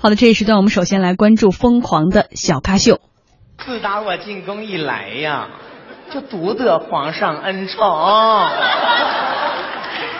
好的，这一时段我们首先来关注疯狂的小咖秀。自打我进宫以来呀，就独得皇上恩宠。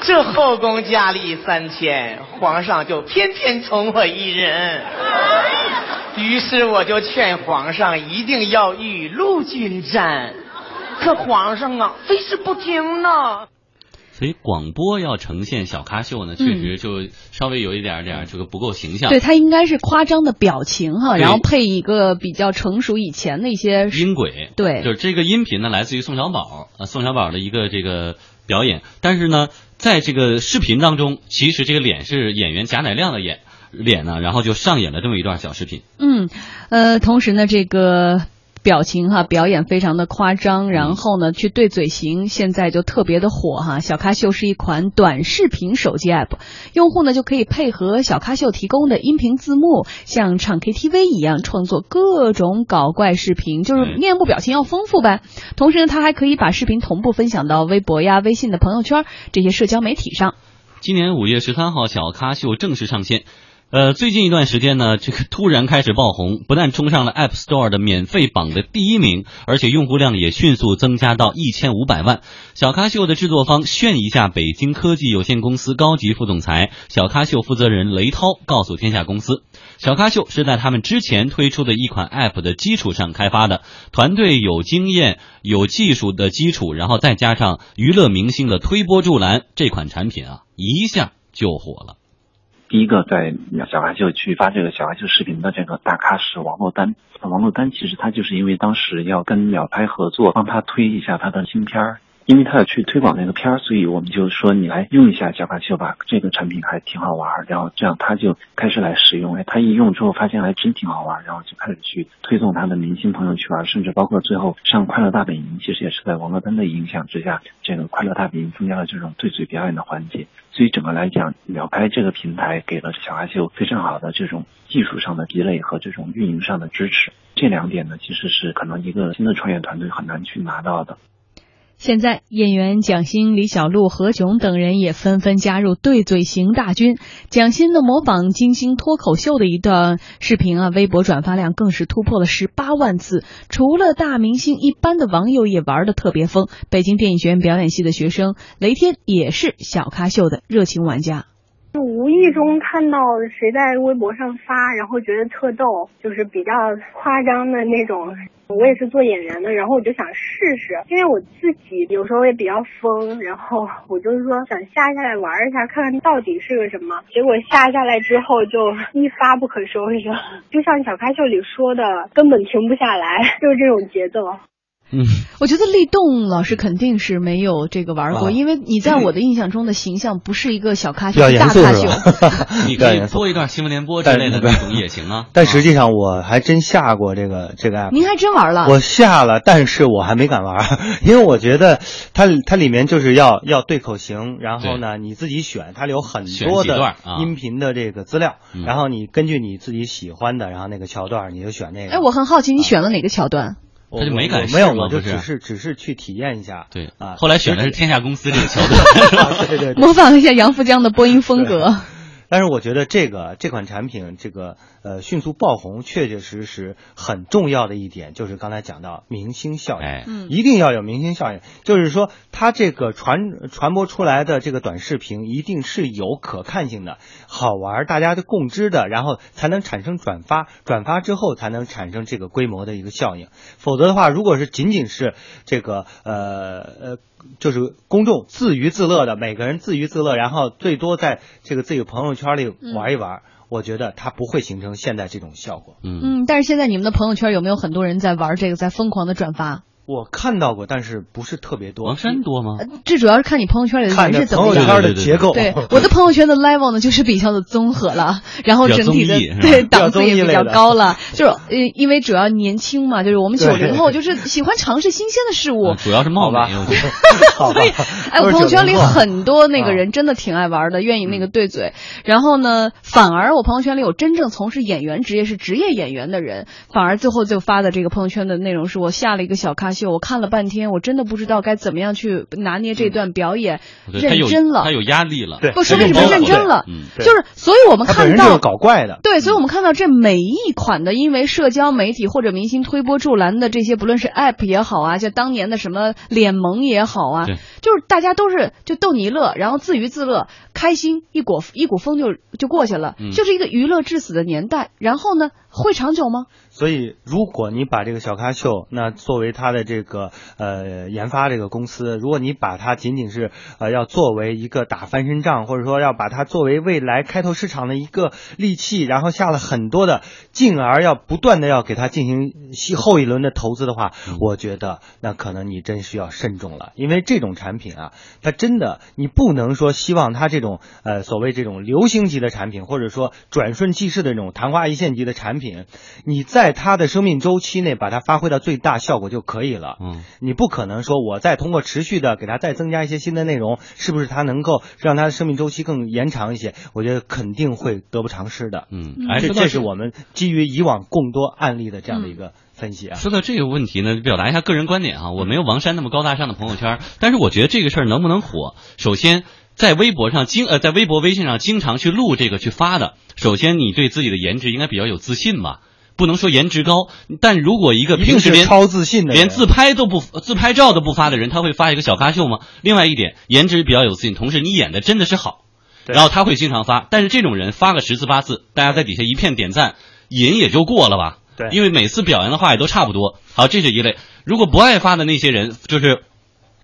这后宫佳丽三千，皇上就偏偏宠我一人。于是我就劝皇上一定要雨露均沾，可皇上啊，非是不听呢。所以广播要呈现小咖秀呢，确实就稍微有一点点这个不够形象。对他应该是夸张的表情哈，然后配一个比较成熟以前的一些音轨。对，就是这个音频呢，来自于宋小宝啊，宋小宝的一个这个表演。但是呢，在这个视频当中，其实这个脸是演员贾乃亮的演脸呢，然后就上演了这么一段小视频。嗯，呃，同时呢，这个。表情哈，表演非常的夸张，然后呢，去对嘴型，现在就特别的火哈。小咖秀是一款短视频手机 app，用户呢就可以配合小咖秀提供的音频字幕，像唱 KTV 一样创作各种搞怪视频，就是面部表情要丰富呗。同时呢，它还可以把视频同步分享到微博呀、微信的朋友圈这些社交媒体上。今年五月十三号，小咖秀正式上线。呃，最近一段时间呢，这个突然开始爆红，不但冲上了 App Store 的免费榜的第一名，而且用户量也迅速增加到一千五百万。小咖秀的制作方炫一下北京科技有限公司高级副总裁、小咖秀负责人雷涛告诉天下公司，小咖秀是在他们之前推出的一款 App 的基础上开发的，团队有经验、有技术的基础，然后再加上娱乐明星的推波助澜，这款产品啊一下就火了。第一个在小阿秀去发这个小阿秀视频的这个大咖是王珞丹。王珞丹其实她就是因为当时要跟秒拍合作，帮她推一下她的新片儿，因为他要去推广那个片儿，所以我们就说你来用一下小咖秀吧，这个产品还挺好玩。然后这样他就开始来使用，哎，他一用之后发现还真挺好玩，然后就开始去推送他的明星朋友去玩，甚至包括最后上快乐大本营，其实也是在王珞丹的影响之下，这个快乐大本营增加了这种对嘴表演的环节。所以整个来讲，秒拍这个平台给了小阿秀非常好的这种技术上的积累和这种运营上的支持。这两点呢，其实是可能一个新的创业团队很难去拿到的。现在，演员蒋欣、李小璐、何炅等人也纷纷加入对嘴型大军。蒋欣的模仿金星脱口秀的一段视频啊，微博转发量更是突破了十八万次。除了大明星，一般的网友也玩的特别疯。北京电影学院表演系的学生雷天也是小咖秀的热情玩家。就无意中看到谁在微博上发，然后觉得特逗，就是比较夸张的那种。我也是做演员的，然后我就想试试，因为我自己有时候也比较疯，然后我就是说想下下来玩一下，看看到底是个什么。结果下下来之后就一发不可收拾，就像小开秀里说的，根本停不下来，就是这种节奏。嗯，我觉得立栋老师肯定是没有这个玩过，因为你在我的印象中的形象不是一个小咖秀，大咖秀。你可以播一段新闻联播之类的那种也行啊。但实际上我还真下过这个这个 app。您还真玩了？我下了，但是我还没敢玩，因为我觉得它它里面就是要要对口型，然后呢你自己选，它里有很多的音频的这个资料，然后你根据你自己喜欢的，然后那个桥段你就选那个。哎，我很好奇你选了哪个桥段？他就没敢没有，我就只是只是去体验一下。对啊，后来选的是天下公司这个桥 段，对对，模仿了一下杨富江的播音风格。但是我觉得这个这款产品，这个呃迅速爆红，确确实实很重要的一点就是刚才讲到明星效应，一定要有明星效应。就是说，它这个传传播出来的这个短视频，一定是有可看性的、好玩，大家都共知的，然后才能产生转发，转发之后才能产生这个规模的一个效应。否则的话，如果是仅仅是这个呃呃。就是公众自娱自乐的，每个人自娱自乐，然后最多在这个自己朋友圈里玩一玩，我觉得它不会形成现在这种效果。嗯嗯，但是现在你们的朋友圈有没有很多人在玩这个，在疯狂的转发？我看到过，但是不是特别多。王山多吗？这主要是看你朋友圈里的人是怎么样。朋友圈的结构。对，我的朋友圈的 level 呢，就是比较的综合了，然后整体的对档次也比较高了。就是呃，因为主要年轻嘛，就是我们九零后，就是喜欢尝试新鲜的事物。主要是貌美。所以，哎，我朋友圈里很多那个人真的挺爱玩的，愿意那个对嘴。然后呢，反而我朋友圈里有真正从事演员职业是职业演员的人，反而最后就发的这个朋友圈的内容是我下了一个小咖。秀，我看了半天，我真的不知道该怎么样去拿捏这段表演，认真了，他有压力了，对不说为什么认真了，嗯就是所以我们看到搞怪的，对，所以我们看到这每一款的因为社交媒体或者明星推波助澜的这些，不论是 App 也好啊，像当年的什么脸萌也好啊，就是大家都是就逗你一乐，然后自娱自乐，开心一股一股风就就过去了，嗯就是一个娱乐至死的年代。然后呢，会长久吗？所以，如果你把这个小咖秀，那作为它的这个呃研发这个公司，如果你把它仅仅是呃要作为一个打翻身仗，或者说要把它作为未来开拓市场的一个利器，然后下了很多的，进而要不断的要给它进行后一轮的投资的话，我觉得那可能你真需要慎重了，因为这种产品啊，它真的你不能说希望它这种呃所谓这种流行级的产品，或者说转瞬即逝的这种昙花一现级的产品，你在它的生命周期内把它发挥到最大效果就可以了。嗯，你不可能说我再通过持续的给它再增加一些新的内容，是不是它能够让它的生命周期更延长一些？我觉得肯定会得不偿失的。嗯，这说到这是我们基于以往更多案例的这样的一个分析啊。说到这个问题呢，表达一下个人观点啊，我没有王珊那么高大上的朋友圈，但是我觉得这个事儿能不能火，首先。在微博上经呃，在微博、微信上经常去录这个去发的。首先，你对自己的颜值应该比较有自信吧，不能说颜值高。但如果一个平时连超自信的、连自拍都不自拍照都不发的人，他会发一个小咖秀吗？另外一点，颜值比较有自信，同时你演的真的是好，然后他会经常发。但是这种人发个十次八次，大家在底下一片点赞，瘾也就过了吧。对，因为每次表扬的话也都差不多。好，这是一类。如果不爱发的那些人，就是。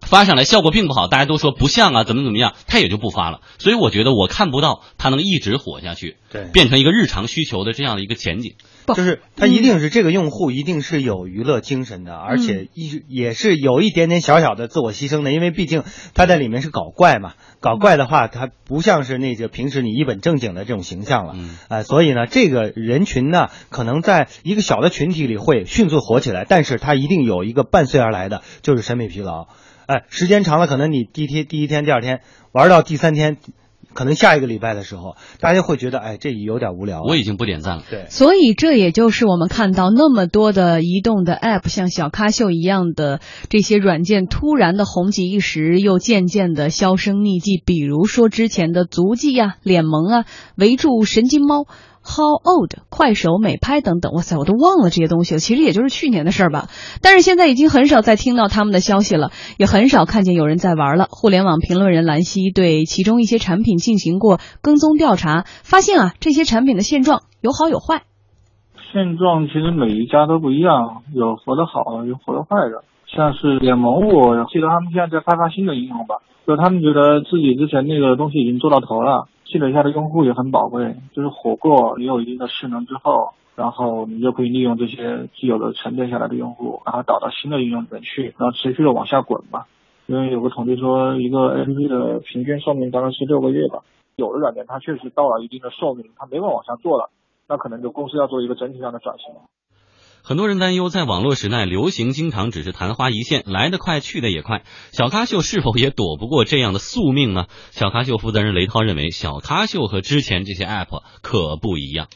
发上来效果并不好，大家都说不像啊，怎么怎么样，他也就不发了。所以我觉得我看不到他能一直火下去，对，变成一个日常需求的这样的一个前景。就是他一定是这个用户一定是有娱乐精神的，而且一也是有一点点小小的自我牺牲的，因为毕竟他在里面是搞怪嘛，搞怪的话，他不像是那个平时你一本正经的这种形象了，嗯，呃，所以呢，这个人群呢，可能在一个小的群体里会迅速火起来，但是他一定有一个伴随而来的，就是审美疲劳。哎，时间长了，可能你第一天、第一天、第二天玩到第三天，可能下一个礼拜的时候，大家会觉得，哎，这有点无聊。我已经不点赞了。对，所以这也就是我们看到那么多的移动的 App，像小咖秀一样的这些软件，突然的红极一时，又渐渐的销声匿迹。比如说之前的足迹啊、脸萌啊、围住神经猫。How old？快手、美拍等等，哇塞，我都忘了这些东西了。其实也就是去年的事儿吧。但是现在已经很少再听到他们的消息了，也很少看见有人在玩了。互联网评论人兰溪对其中一些产品进行过跟踪调查，发现啊，这些产品的现状有好有坏。现状其实每一家都不一样，有活得好，有活得坏的。像是脸萌，我记得他们现在在开发新的应用吧，就他们觉得自己之前那个东西已经做到头了。积累下的用户也很宝贵，就是火过也有一定的势能之后，然后你就可以利用这些既有的沉淀下来的用户，然后导到新的应用里面去，然后持续的往下滚吧。因为有个统计说，一个 APP 的平均寿命大概是六个月吧。有的软件它确实到了一定的寿命，它没法往下做了，那可能就公司要做一个整体上的转型。很多人担忧，在网络时代，流行经常只是昙花一现，来得快，去得也快。小咖秀是否也躲不过这样的宿命呢？小咖秀负责人雷涛认为，小咖秀和之前这些 App 可不一样。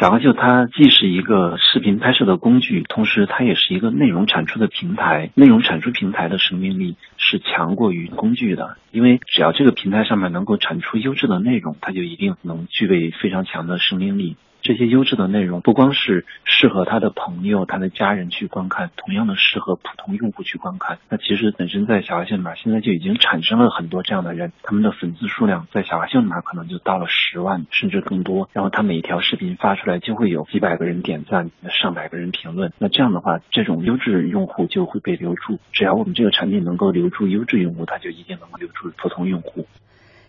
小咖秀它既是一个视频拍摄的工具，同时它也是一个内容产出的平台。内容产出平台的生命力是强过于工具的，因为只要这个平台上面能够产出优质的内容，它就一定能具备非常强的生命力。这些优质的内容不光是适合他的朋友、他的家人去观看，同样的适合普通用户去观看。那其实本身在小咖秀里面，现在就已经产生了很多这样的人，他们的粉丝数量在小咖秀里面可能就到了十万甚至更多。然后他每一条视频发出来就会有几百个人点赞，上百个人评论。那这样的话，这种优质用户就会被留住。只要我们这个产品能够留住优质用户，它就一定能够留住普通用户。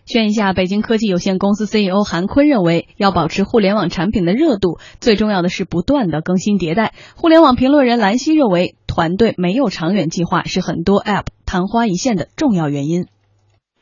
宣一下，北京科技有限公司 CEO 韩坤认为，要保持互联网产品的热度，最重要的是不断的更新迭代。互联网评论人兰溪认为，团队没有长远计划是很多 App 昙花一现的重要原因。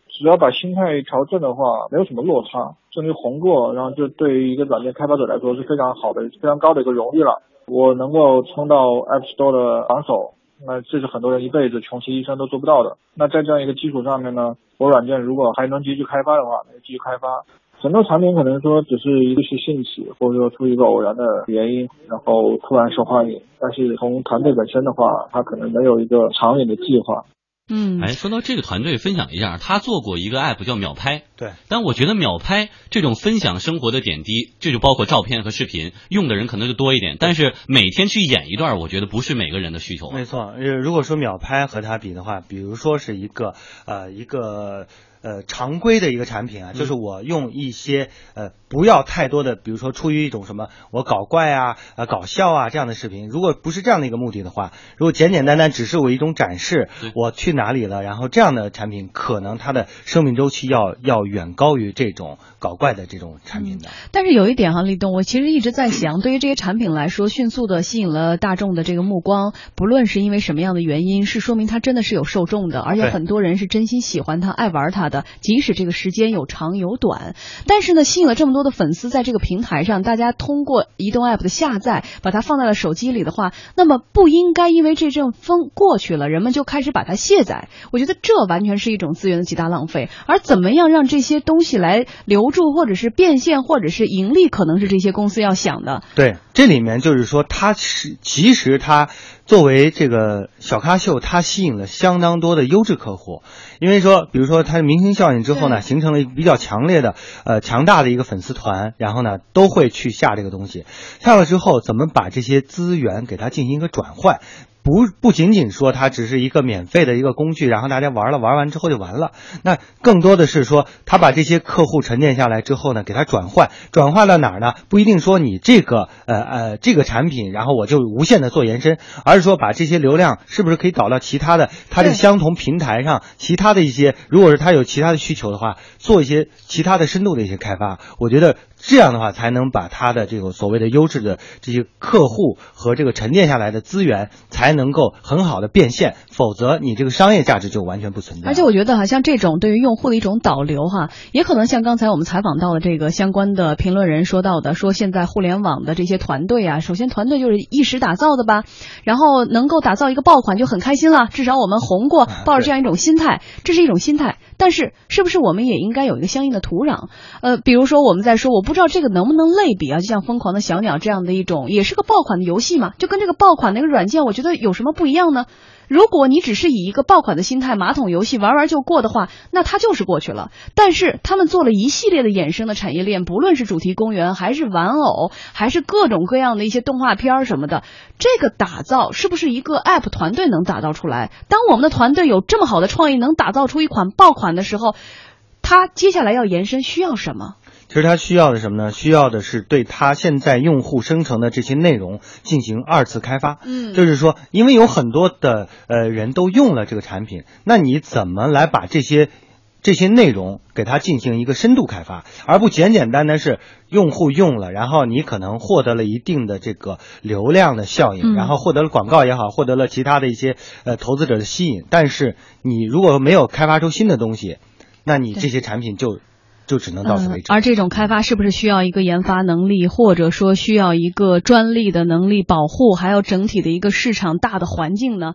只要把心态调正的话，没有什么落差，甚至红过，然后就对于一个软件开发者来说是非常好的、非常高的一个荣誉了。我能够冲到 App Store 的榜首。那这是很多人一辈子穷其一生都做不到的。那在这样一个基础上面呢，我软件如果还能继续开发的话，那继续开发。很多产品可能说只是一时兴起，或者说出于一个偶然的原因，然后突然受欢迎。但是从团队本身的话，它可能没有一个长远的计划。嗯，哎，说到这个团队，分享一下，他做过一个 app 叫秒拍。对，但我觉得秒拍这种分享生活的点滴，这就包括照片和视频，用的人可能就多一点。但是每天去演一段，我觉得不是每个人的需求。没错，如果说秒拍和它比的话，比如说是一个呃一个。呃，常规的一个产品啊，就是我用一些呃不要太多的，比如说出于一种什么我搞怪啊、呃搞笑啊这样的视频，如果不是这样的一个目的的话，如果简简单单只是我一种展示，我去哪里了，然后这样的产品，可能它的生命周期要要远高于这种搞怪的这种产品的。但是有一点哈，立冬，我其实一直在想，对于这些产品来说，迅速的吸引了大众的这个目光，不论是因为什么样的原因，是说明它真的是有受众的，而且很多人是真心喜欢它、爱玩它。的，即使这个时间有长有短，但是呢，吸引了这么多的粉丝在这个平台上，大家通过移动 app 的下载，把它放在了手机里的话，那么不应该因为这阵风过去了，人们就开始把它卸载。我觉得这完全是一种资源的极大浪费。而怎么样让这些东西来留住，或者是变现，或者是盈利，可能是这些公司要想的。对，这里面就是说，它是其实它。作为这个小咖秀，它吸引了相当多的优质客户，因为说，比如说它的明星效应之后呢，形成了比较强烈的、呃强大的一个粉丝团，然后呢都会去下这个东西，下了之后怎么把这些资源给它进行一个转换？不不仅仅说它只是一个免费的一个工具，然后大家玩了玩完之后就完了。那更多的是说，他把这些客户沉淀下来之后呢，给他转换，转换到哪儿呢？不一定说你这个呃呃这个产品，然后我就无限的做延伸，而是说把这些流量是不是可以导到其他的它的相同平台上，其他的一些，如果是他有其他的需求的话，做一些其他的深度的一些开发。我觉得这样的话才能把他的这个所谓的优质的这些客户和这个沉淀下来的资源才。才能够很好的变现，否则你这个商业价值就完全不存在。而且我觉得哈，像这种对于用户的一种导流哈，也可能像刚才我们采访到的这个相关的评论人说到的，说现在互联网的这些团队啊，首先团队就是一时打造的吧，然后能够打造一个爆款就很开心了，至少我们红过，抱着这样一种心态，这是一种心态。但是是不是我们也应该有一个相应的土壤？呃，比如说我们在说，我不不知道这个能不能类比啊，就像疯狂的小鸟这样的一种，也是个爆款的游戏嘛，就跟这个爆款那个软件，我觉得。有什么不一样呢？如果你只是以一个爆款的心态，马桶游戏玩玩就过的话，那它就是过去了。但是他们做了一系列的衍生的产业链，不论是主题公园，还是玩偶，还是各种各样的一些动画片什么的，这个打造是不是一个 App 团队能打造出来？当我们的团队有这么好的创意，能打造出一款爆款的时候，它接下来要延伸需要什么？其实它需要的什么呢？需要的是对它现在用户生成的这些内容进行二次开发。嗯，就是说，因为有很多的呃人都用了这个产品，那你怎么来把这些这些内容给它进行一个深度开发，而不简简单单是用户用了，然后你可能获得了一定的这个流量的效应，然后获得了广告也好，获得了其他的一些呃投资者的吸引。但是你如果没有开发出新的东西，那你这些产品就。就只能到此为止。而这种开发是不是需要一个研发能力，或者说需要一个专利的能力保护，还有整体的一个市场大的环境呢？